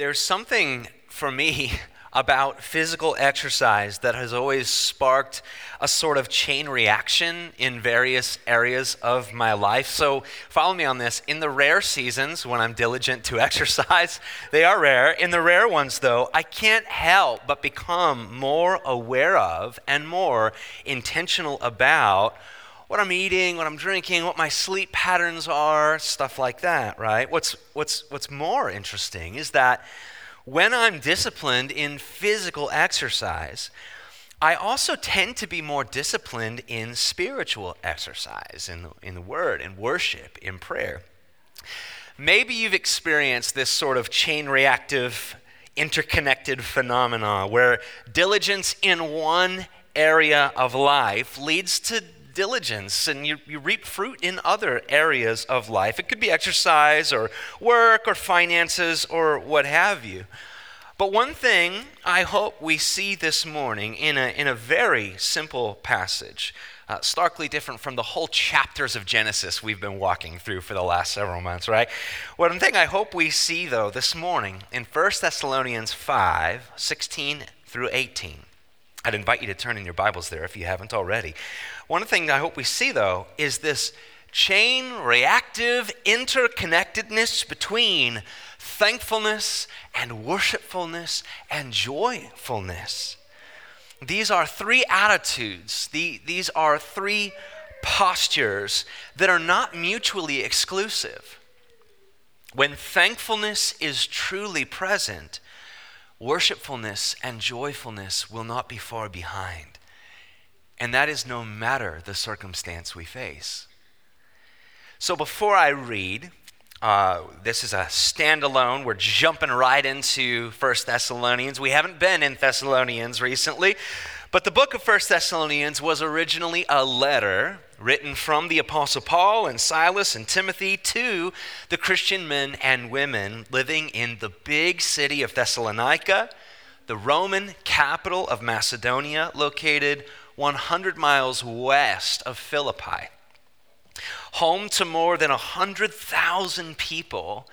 There's something for me about physical exercise that has always sparked a sort of chain reaction in various areas of my life. So, follow me on this. In the rare seasons when I'm diligent to exercise, they are rare. In the rare ones, though, I can't help but become more aware of and more intentional about what I'm eating, what I'm drinking, what my sleep patterns are, stuff like that, right? What's, what's, what's more interesting is that when I'm disciplined in physical exercise, I also tend to be more disciplined in spiritual exercise, in the, in the word, in worship, in prayer. Maybe you've experienced this sort of chain reactive, interconnected phenomena where diligence in one area of life leads to diligence and you, you reap fruit in other areas of life. It could be exercise or work or finances or what have you. But one thing I hope we see this morning in a, in a very simple passage, uh, starkly different from the whole chapters of Genesis we've been walking through for the last several months, right? One thing I hope we see, though, this morning in 1 Thessalonians 5 16 through 18. I'd invite you to turn in your Bibles there if you haven't already. One thing I hope we see, though, is this chain reactive interconnectedness between thankfulness and worshipfulness and joyfulness. These are three attitudes, the, these are three postures that are not mutually exclusive. When thankfulness is truly present, worshipfulness and joyfulness will not be far behind. And that is no matter the circumstance we face. So before I read, uh, this is a standalone. We're jumping right into First Thessalonians. We haven't been in Thessalonians recently, but the book of First Thessalonians was originally a letter written from the Apostle Paul and Silas and Timothy to the Christian men and women living in the big city of Thessalonica, the Roman capital of Macedonia, located 100 miles west of Philippi. Home to more than 100,000 people,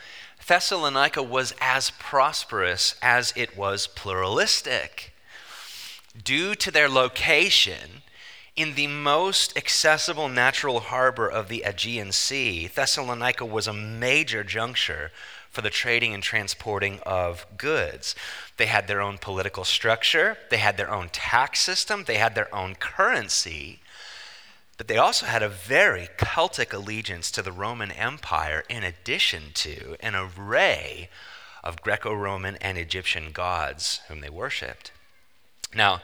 Thessalonica was as prosperous as it was pluralistic. Due to their location in the most accessible natural harbor of the Aegean Sea, Thessalonica was a major juncture for the trading and transporting of goods. They had their own political structure, they had their own tax system, they had their own currency, but they also had a very cultic allegiance to the Roman Empire, in addition to an array of Greco Roman and Egyptian gods whom they worshiped. Now,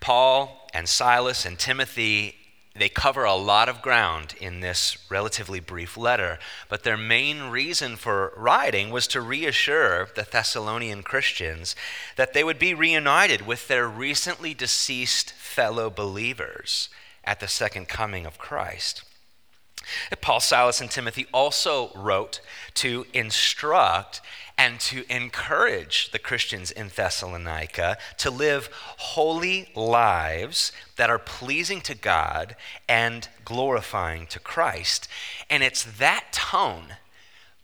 Paul and Silas and Timothy they cover a lot of ground in this relatively brief letter, but their main reason for writing was to reassure the Thessalonian Christians that they would be reunited with their recently deceased fellow believers at the second coming of Christ. Paul, Silas, and Timothy also wrote to instruct and to encourage the Christians in Thessalonica to live holy lives that are pleasing to God and glorifying to Christ. And it's that tone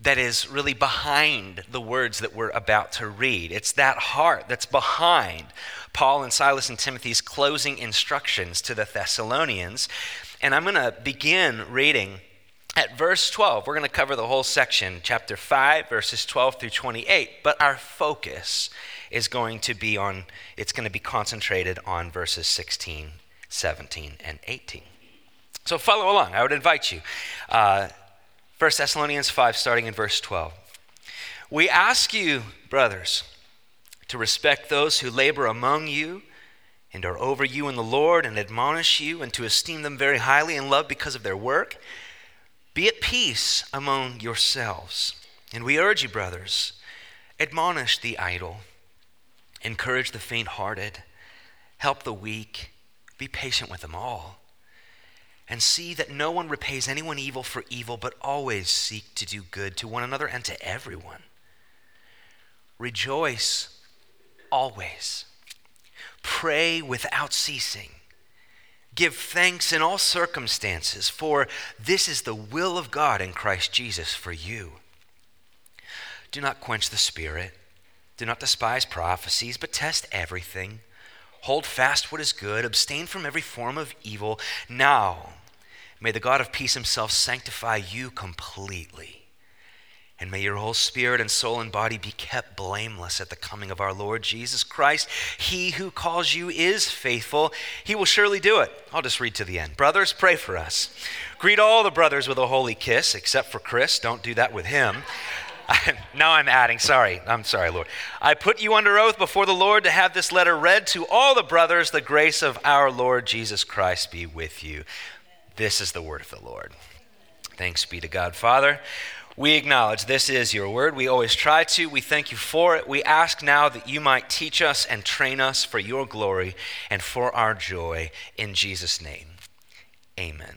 that is really behind the words that we're about to read. It's that heart that's behind Paul and Silas and Timothy's closing instructions to the Thessalonians. And I'm going to begin reading at verse 12, we're going to cover the whole section, chapter 5, verses 12 through 28, but our focus is going to be on, it's going to be concentrated on verses 16, 17, and 18. So follow along. I would invite you. Uh, 1 Thessalonians 5, starting in verse 12. We ask you, brothers, to respect those who labor among you and are over you in the Lord and admonish you, and to esteem them very highly in love because of their work. Be at peace among yourselves. And we urge you, brothers, admonish the idle, encourage the faint hearted, help the weak, be patient with them all. And see that no one repays anyone evil for evil, but always seek to do good to one another and to everyone. Rejoice always. Pray without ceasing. Give thanks in all circumstances, for this is the will of God in Christ Jesus for you. Do not quench the Spirit, Do not despise prophecies, but test everything. Hold fast what is good, abstain from every form of evil. Now, may the God of peace himself sanctify you completely and may your whole spirit and soul and body be kept blameless at the coming of our Lord Jesus Christ. He who calls you is faithful. He will surely do it. I'll just read to the end. Brothers, pray for us. Greet all the brothers with a holy kiss, except for Chris. Don't do that with him. now I'm adding, sorry. I'm sorry, Lord. I put you under oath before the Lord to have this letter read to all the brothers. The grace of our Lord Jesus Christ be with you. This is the word of the Lord. Thanks be to God, Father. We acknowledge this is your word. We always try to. We thank you for it. We ask now that you might teach us and train us for your glory and for our joy. In Jesus' name, amen.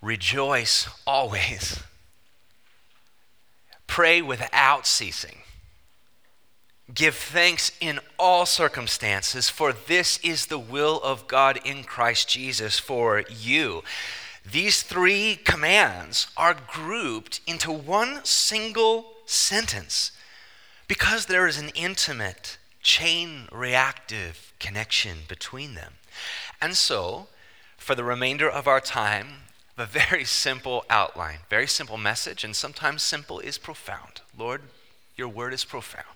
Rejoice always. Pray without ceasing. Give thanks in all circumstances, for this is the will of God in Christ Jesus for you. These three commands are grouped into one single sentence because there is an intimate, chain reactive connection between them. And so, for the remainder of our time, a very simple outline, very simple message, and sometimes simple is profound. Lord, your word is profound.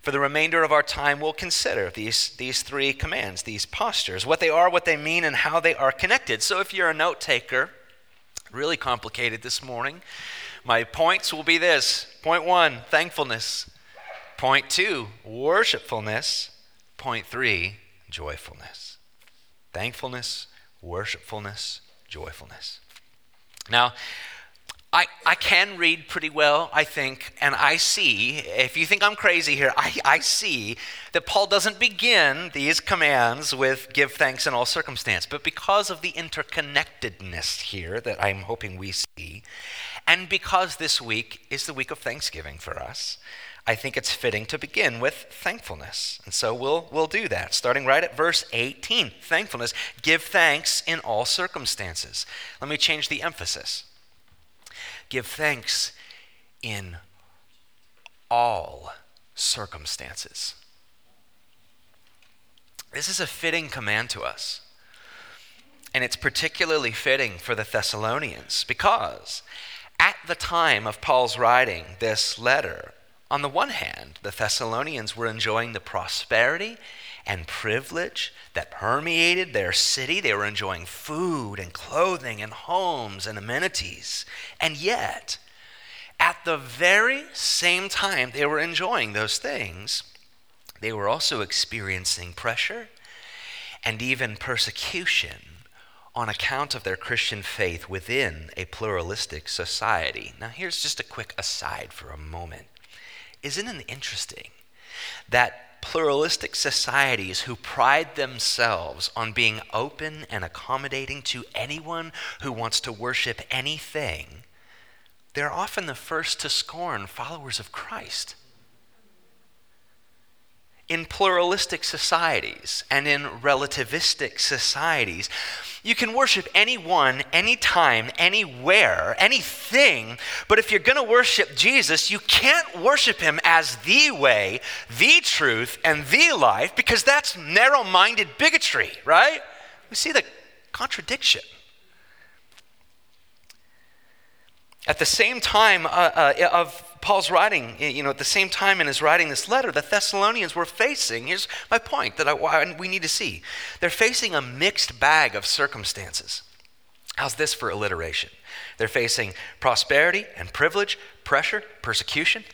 For the remainder of our time, we'll consider these, these three commands, these postures, what they are, what they mean, and how they are connected. So if you're a note taker, really complicated this morning, my points will be this point one, thankfulness. Point two, worshipfulness. Point three, joyfulness. Thankfulness, worshipfulness, joyfulness. Now, I, I can read pretty well, I think, and I see, if you think I'm crazy here, I, I see that Paul doesn't begin these commands with give thanks in all circumstance, but because of the interconnectedness here that I'm hoping we see, and because this week is the week of Thanksgiving for us, I think it's fitting to begin with thankfulness. And so we'll, we'll do that, starting right at verse 18. Thankfulness. Give thanks in all circumstances. Let me change the emphasis. Give thanks in all circumstances. This is a fitting command to us. And it's particularly fitting for the Thessalonians because at the time of Paul's writing this letter, on the one hand, the Thessalonians were enjoying the prosperity and privilege that permeated their city. They were enjoying food and clothing and homes and amenities. And yet, at the very same time they were enjoying those things, they were also experiencing pressure and even persecution on account of their Christian faith within a pluralistic society. Now, here's just a quick aside for a moment. Isn't it interesting that pluralistic societies who pride themselves on being open and accommodating to anyone who wants to worship anything, they're often the first to scorn followers of Christ in pluralistic societies and in relativistic societies, you can worship anyone, anytime, anywhere, anything, but if you're going to worship Jesus, you can't worship him as the way, the truth, and the life because that's narrow minded bigotry, right? We see the contradiction. At the same time uh, uh, of Paul's writing, eh, you know, at the same time in his writing this letter, the Thessalonians were facing, here's my point that I, we need to see. They're facing a mixed bag of circumstances. How's this for alliteration? They're facing prosperity and privilege, pressure, persecution.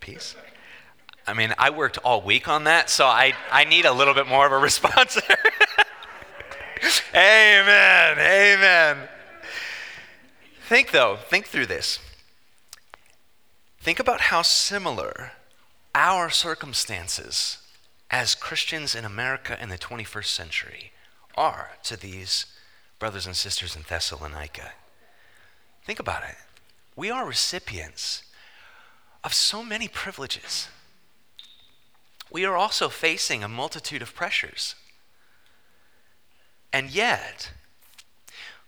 Peace. I mean, I worked all week on that, so I, I need a little bit more of a response amen. Amen. Think, though, think through this. Think about how similar our circumstances as Christians in America in the 21st century are to these brothers and sisters in Thessalonica. Think about it. We are recipients of so many privileges. We are also facing a multitude of pressures. And yet,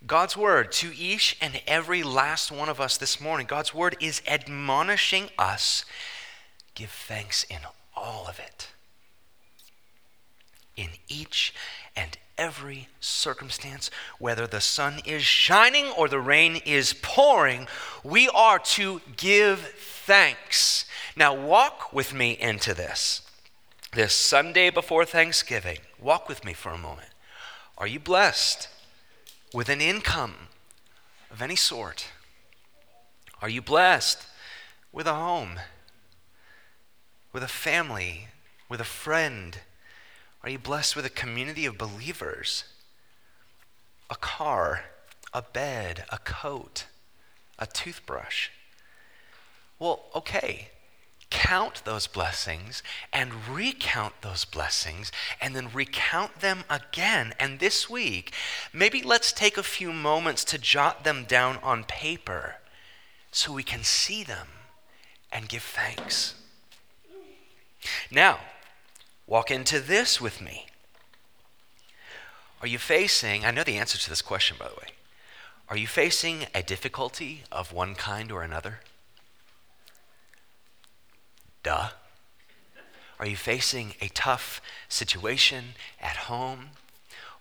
God's word to each and every last one of us this morning, God's word is admonishing us give thanks in all of it. In each and every circumstance, whether the sun is shining or the rain is pouring, we are to give thanks. Now, walk with me into this. This Sunday before Thanksgiving, walk with me for a moment. Are you blessed with an income of any sort? Are you blessed with a home, with a family, with a friend? Are you blessed with a community of believers? A car, a bed, a coat, a toothbrush? Well, okay. Count those blessings and recount those blessings and then recount them again. And this week, maybe let's take a few moments to jot them down on paper so we can see them and give thanks. Now, Walk into this with me. Are you facing, I know the answer to this question, by the way. Are you facing a difficulty of one kind or another? Duh. Are you facing a tough situation at home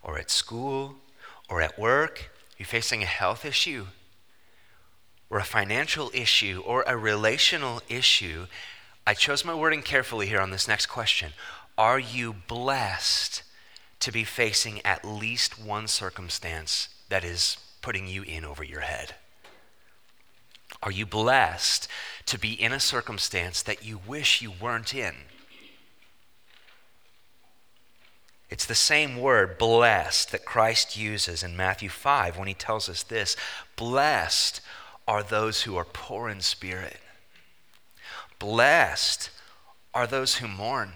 or at school or at work? Are you facing a health issue or a financial issue or a relational issue? I chose my wording carefully here on this next question. Are you blessed to be facing at least one circumstance that is putting you in over your head? Are you blessed to be in a circumstance that you wish you weren't in? It's the same word, blessed, that Christ uses in Matthew 5 when he tells us this Blessed are those who are poor in spirit. Blessed are those who mourn.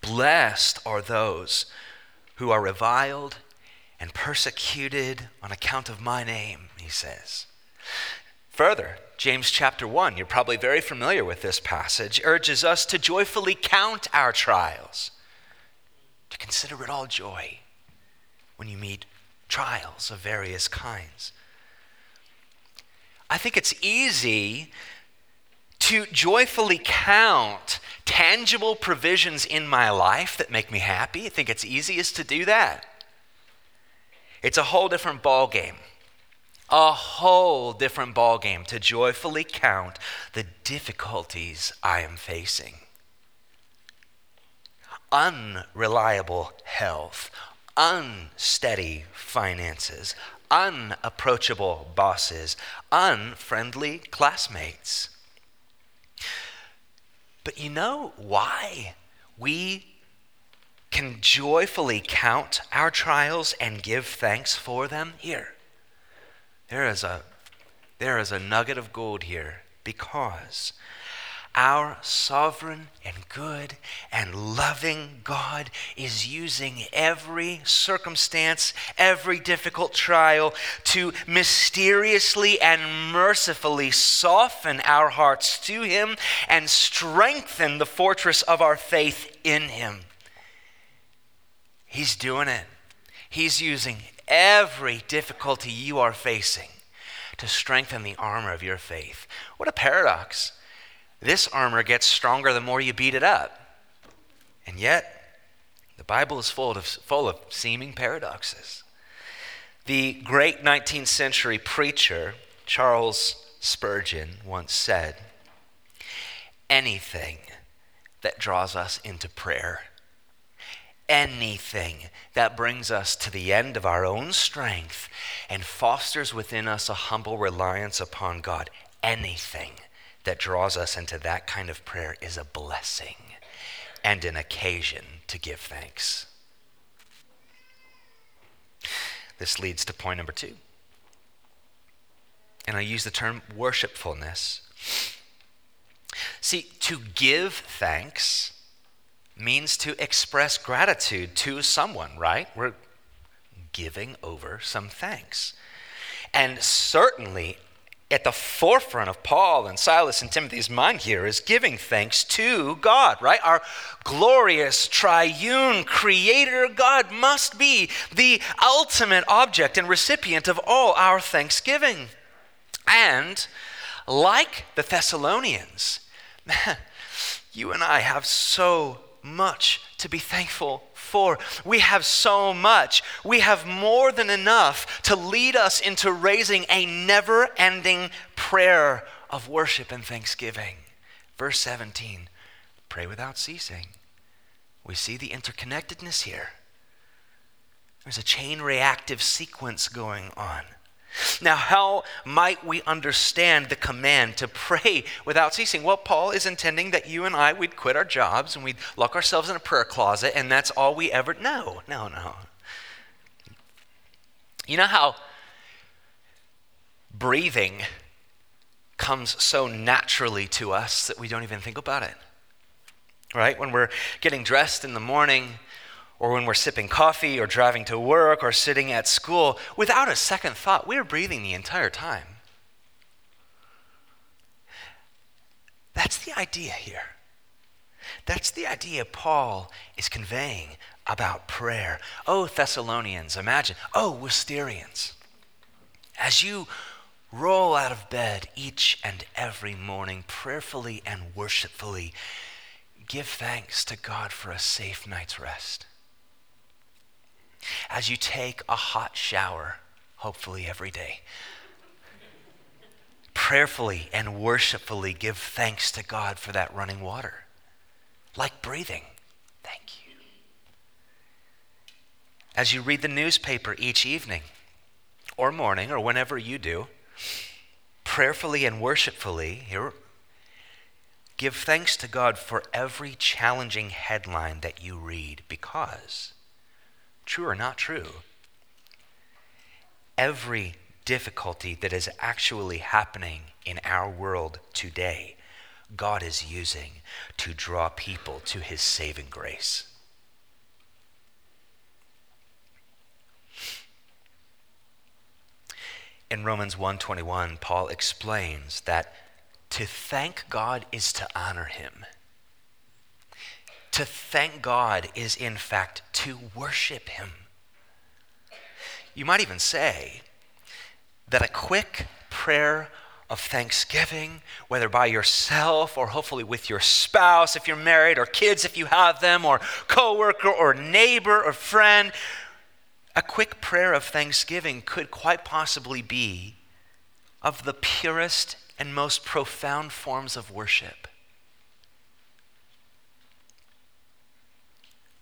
Blessed are those who are reviled and persecuted on account of my name, he says. Further, James chapter 1, you're probably very familiar with this passage, urges us to joyfully count our trials, to consider it all joy when you meet trials of various kinds. I think it's easy to joyfully count tangible provisions in my life that make me happy. I think it's easiest to do that. It's a whole different ball game. A whole different ballgame to joyfully count the difficulties I am facing. Unreliable health, unsteady finances, unapproachable bosses, unfriendly classmates but you know why we can joyfully count our trials and give thanks for them? Here. There is a, there is a nugget of gold here because our sovereign and good and loving God is using every circumstance, every difficult trial to mysteriously and mercifully soften our hearts to Him and strengthen the fortress of our faith in Him. He's doing it. He's using every difficulty you are facing to strengthen the armor of your faith. What a paradox. This armor gets stronger the more you beat it up. And yet, the Bible is full of, full of seeming paradoxes. The great 19th century preacher, Charles Spurgeon, once said, Anything that draws us into prayer, anything that brings us to the end of our own strength and fosters within us a humble reliance upon God, anything that draws us into that kind of prayer is a blessing and an occasion to give thanks. This leads to point number two. And I use the term worshipfulness. See, to give thanks means to express gratitude to someone, right? We're giving over some thanks. And certainly at the forefront of Paul and Silas and Timothy's mind here is giving thanks to God, right? Our glorious, triune creator God must be the ultimate object and recipient of all our thanksgiving. And like the Thessalonians, man, you and I have so much to be thankful for. We have so much. We have more than enough to lead us into raising a never ending prayer of worship and thanksgiving. Verse 17 pray without ceasing. We see the interconnectedness here. There's a chain reactive sequence going on. Now, how might we understand the command to pray without ceasing? Well, Paul is intending that you and I, we'd quit our jobs and we'd lock ourselves in a prayer closet, and that's all we ever. No, no, no. You know how breathing comes so naturally to us that we don't even think about it? Right? When we're getting dressed in the morning, or when we're sipping coffee or driving to work or sitting at school, without a second thought, we're breathing the entire time. That's the idea here. That's the idea Paul is conveying about prayer. Oh, Thessalonians, imagine. Oh, Wisterians. As you roll out of bed each and every morning, prayerfully and worshipfully, give thanks to God for a safe night's rest as you take a hot shower, hopefully every day. Prayerfully and worshipfully give thanks to God for that running water, like breathing. Thank you. As you read the newspaper each evening or morning or whenever you do, prayerfully and worshipfully, here, give thanks to God for every challenging headline that you read because true or not true, every difficulty that is actually happening in our world today, God is using to draw people to his saving grace. In Romans 1:21, Paul explains that to thank God is to honor him. To thank God is, in fact, to worship Him. You might even say that a quick prayer of thanksgiving, whether by yourself or hopefully with your spouse if you're married, or kids if you have them, or coworker or neighbor or friend, a quick prayer of thanksgiving could quite possibly be of the purest and most profound forms of worship.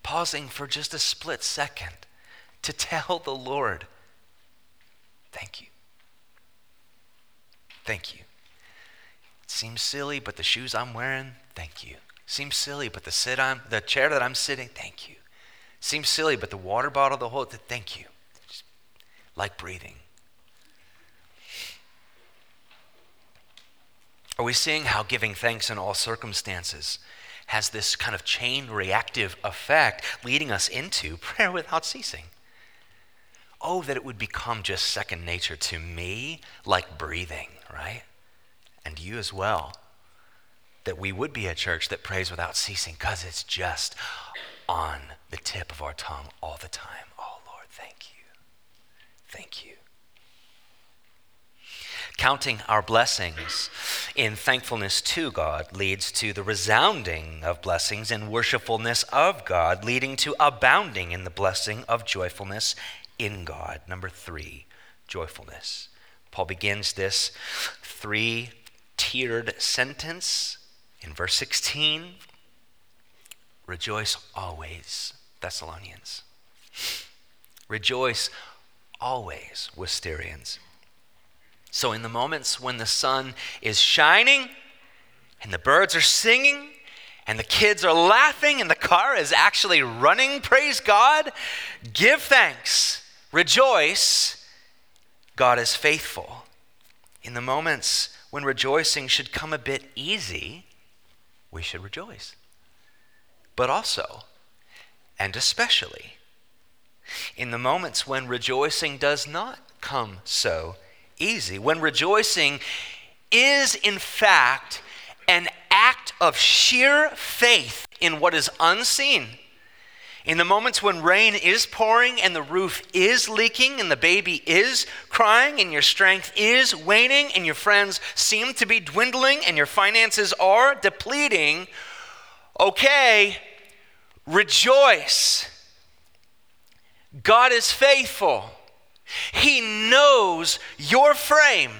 Pausing for just a split second to tell the Lord, Thank you. Thank you. Seems silly, but the shoes I'm wearing, thank you. Seems silly, but the sit I'm the chair that I'm sitting, thank you. Seems silly, but the water bottle, the whole, thank you. Just like breathing. Are we seeing how giving thanks in all circumstances has this kind of chain reactive effect leading us into prayer without ceasing. Oh, that it would become just second nature to me, like breathing, right? And you as well. That we would be a church that prays without ceasing because it's just on the tip of our tongue all the time. Oh, Lord, thank you. Thank you. Counting our blessings in thankfulness to God leads to the resounding of blessings in worshipfulness of God, leading to abounding in the blessing of joyfulness in God. Number three, joyfulness. Paul begins this three tiered sentence in verse 16 Rejoice always, Thessalonians. Rejoice always, Wisterians. So, in the moments when the sun is shining and the birds are singing and the kids are laughing and the car is actually running, praise God, give thanks, rejoice. God is faithful. In the moments when rejoicing should come a bit easy, we should rejoice. But also, and especially, in the moments when rejoicing does not come so easy. When rejoicing is, in fact, an act of sheer faith in what is unseen. In the moments when rain is pouring and the roof is leaking and the baby is crying and your strength is waning and your friends seem to be dwindling and your finances are depleting, okay, rejoice. God is faithful. He knows your frame.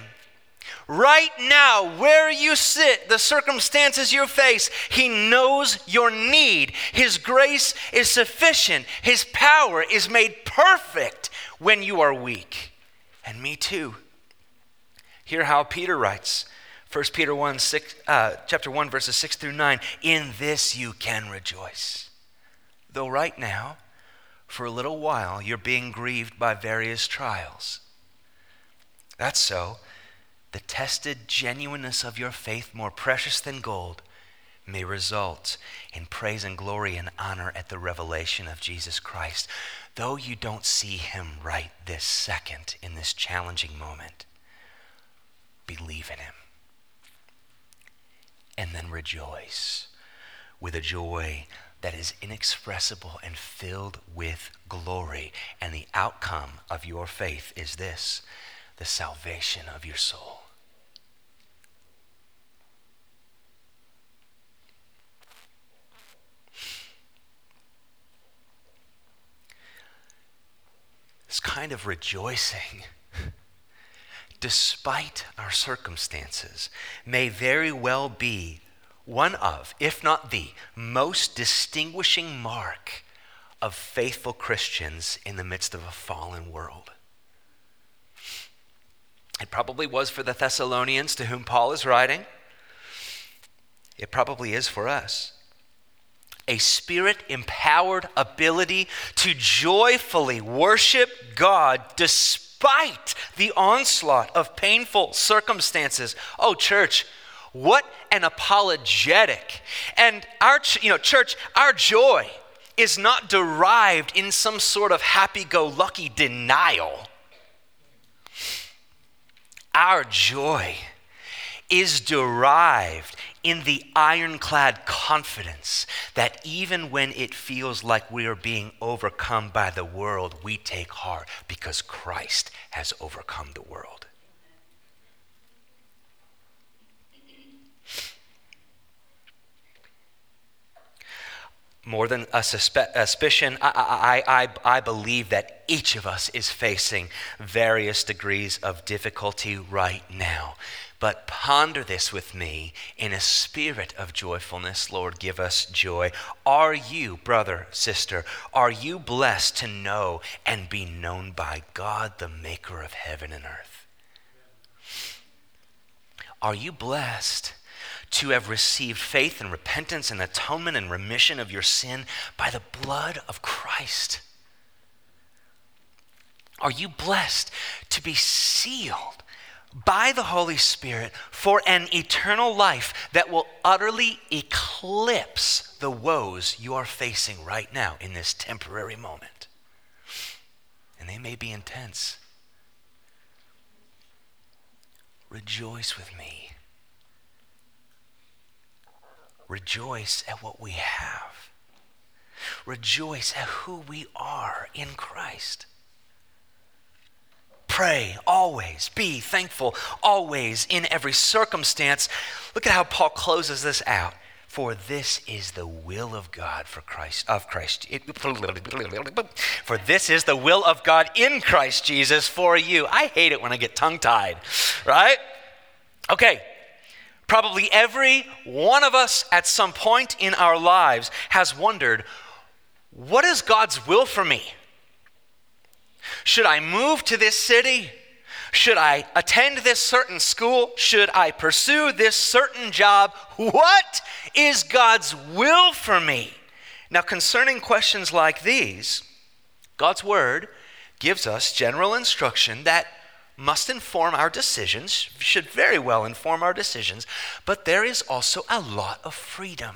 Right now, where you sit, the circumstances you face, He knows your need. His grace is sufficient. His power is made perfect when you are weak. And me too. Hear how Peter writes. 1 Peter 1, 6, uh, chapter 1, verses 6 through 9. In this you can rejoice. Though right now, for a little while, you're being grieved by various trials. That's so the tested genuineness of your faith, more precious than gold, may result in praise and glory and honor at the revelation of Jesus Christ, though you don't see him right this second in this challenging moment. Believe in him. And then rejoice with a joy that is inexpressible and filled with glory. And the outcome of your faith is this the salvation of your soul. This kind of rejoicing, despite our circumstances, may very well be one of, if not the, most distinguishing mark of faithful Christians in the midst of a fallen world. It probably was for the Thessalonians to whom Paul is writing. It probably is for us. A spirit empowered ability to joyfully worship God despite the onslaught of painful circumstances. Oh, church, what an apologetic. And our, you know, church, our joy is not derived in some sort of happy go lucky denial. Our joy is derived in the ironclad confidence that even when it feels like we are being overcome by the world, we take heart because Christ has overcome the world. More than a, suspicion, I, I, I, I believe that each of us is facing various degrees of difficulty right now. But ponder this with me in a spirit of joyfulness. Lord, give us joy. Are you, brother, sister, are you blessed to know and be known by God, the maker of heaven and earth? Are you blessed? To have received faith and repentance and atonement and remission of your sin by the blood of Christ? Are you blessed to be sealed by the Holy Spirit for an eternal life that will utterly eclipse the woes you are facing right now in this temporary moment? And they may be intense. Rejoice with me Rejoice at what we have. Rejoice at who we are in Christ. Pray always. Be thankful always in every circumstance. Look at how Paul closes this out. For this is the will of God for Christ of Christ. For this is the will of God in Christ Jesus for you. I hate it when I get tongue tied, right? Okay, Probably every one of us at some point in our lives has wondered what is God's will for me? Should I move to this city? Should I attend this certain school? Should I pursue this certain job? What is God's will for me? Now, concerning questions like these, God's word gives us general instruction that must inform our decisions, should very well inform our decisions, but there is also a lot of freedom.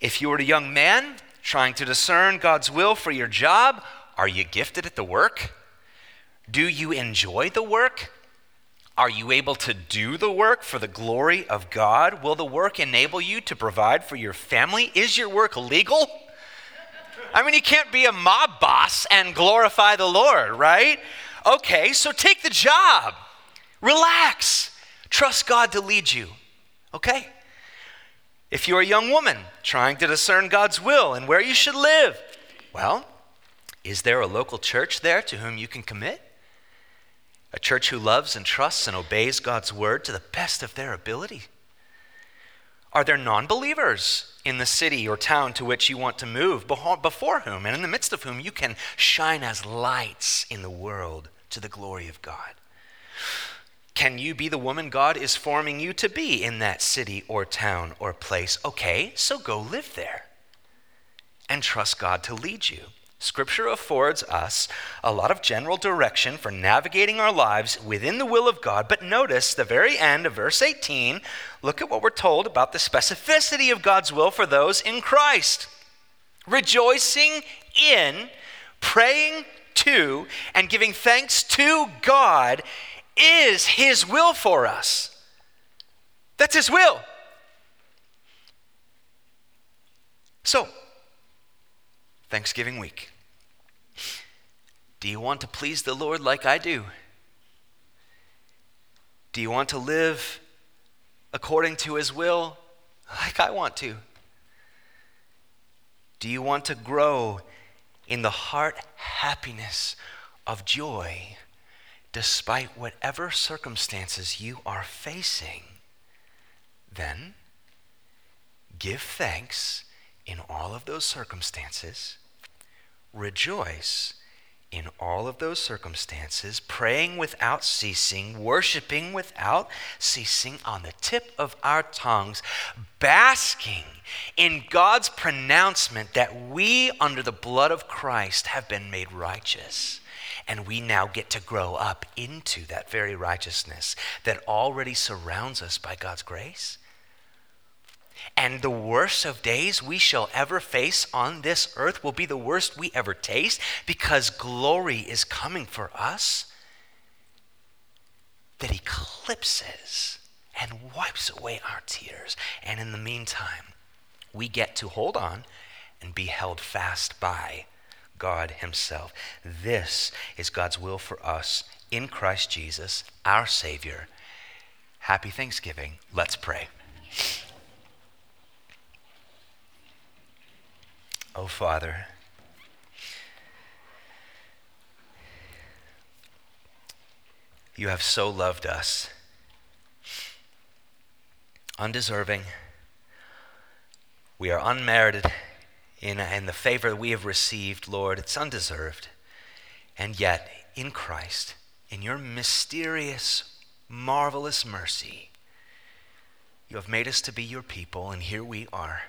If you were a young man trying to discern God's will for your job, are you gifted at the work? Do you enjoy the work? Are you able to do the work for the glory of God? Will the work enable you to provide for your family? Is your work legal? I mean, you can't be a mob boss and glorify the Lord, right? Okay, so take the job. Relax. Trust God to lead you. Okay? If you're a young woman trying to discern God's will and where you should live, well, is there a local church there to whom you can commit? A church who loves and trusts and obeys God's word to the best of their ability? Are there non believers in the city or town to which you want to move, before whom and in the midst of whom you can shine as lights in the world to the glory of God? Can you be the woman God is forming you to be in that city or town or place? Okay, so go live there and trust God to lead you. Scripture affords us a lot of general direction for navigating our lives within the will of God, but notice the very end of verse 18. Look at what we're told about the specificity of God's will for those in Christ. Rejoicing in, praying to, and giving thanks to God is His will for us. That's His will. So, Thanksgiving week. Do you want to please the Lord like I do? Do you want to live according to His will like I want to? Do you want to grow in the heart happiness of joy despite whatever circumstances you are facing? Then give thanks in all of those circumstances, rejoice in all of those circumstances, praying without ceasing, worshiping without ceasing on the tip of our tongues, basking in God's pronouncement that we, under the blood of Christ, have been made righteous. And we now get to grow up into that very righteousness that already surrounds us by God's grace and the worst of days we shall ever face on this earth will be the worst we ever taste because glory is coming for us that eclipses and wipes away our tears. And in the meantime, we get to hold on and be held fast by God Himself. This is God's will for us in Christ Jesus, our Savior. Happy Thanksgiving. Let's pray. Oh, Father, you have so loved us, undeserving. We are unmerited in, in the favor we have received, Lord. It's undeserved. And yet, in Christ, in your mysterious, marvelous mercy, you have made us to be your people, and here we are.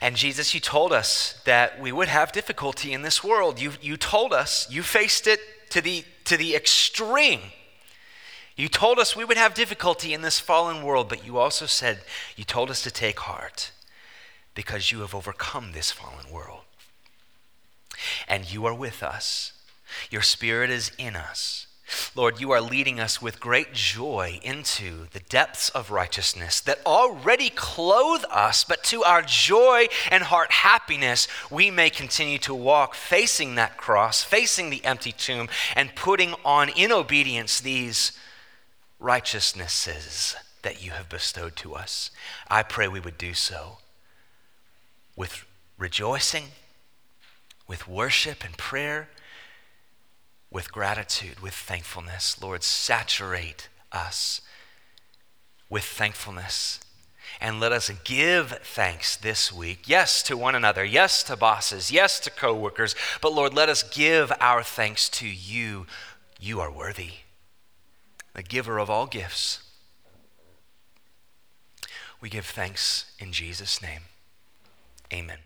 And Jesus, you told us that we would have difficulty in this world. You, you told us, you faced it to the, to the extreme. You told us we would have difficulty in this fallen world, but you also said, you told us to take heart because you have overcome this fallen world. And you are with us. Your spirit is in us. Lord, you are leading us with great joy into the depths of righteousness that already clothe us, but to our joy and heart happiness, we may continue to walk facing that cross, facing the empty tomb, and putting on in obedience these righteousnesses that you have bestowed to us. I pray we would do so with rejoicing, with worship and prayer with gratitude, with thankfulness. Lord, saturate us with thankfulness. And let us give thanks this week. Yes, to one another. Yes, to bosses. Yes, to coworkers. But Lord, let us give our thanks to you. You are worthy, the giver of all gifts. We give thanks in Jesus' name. Amen.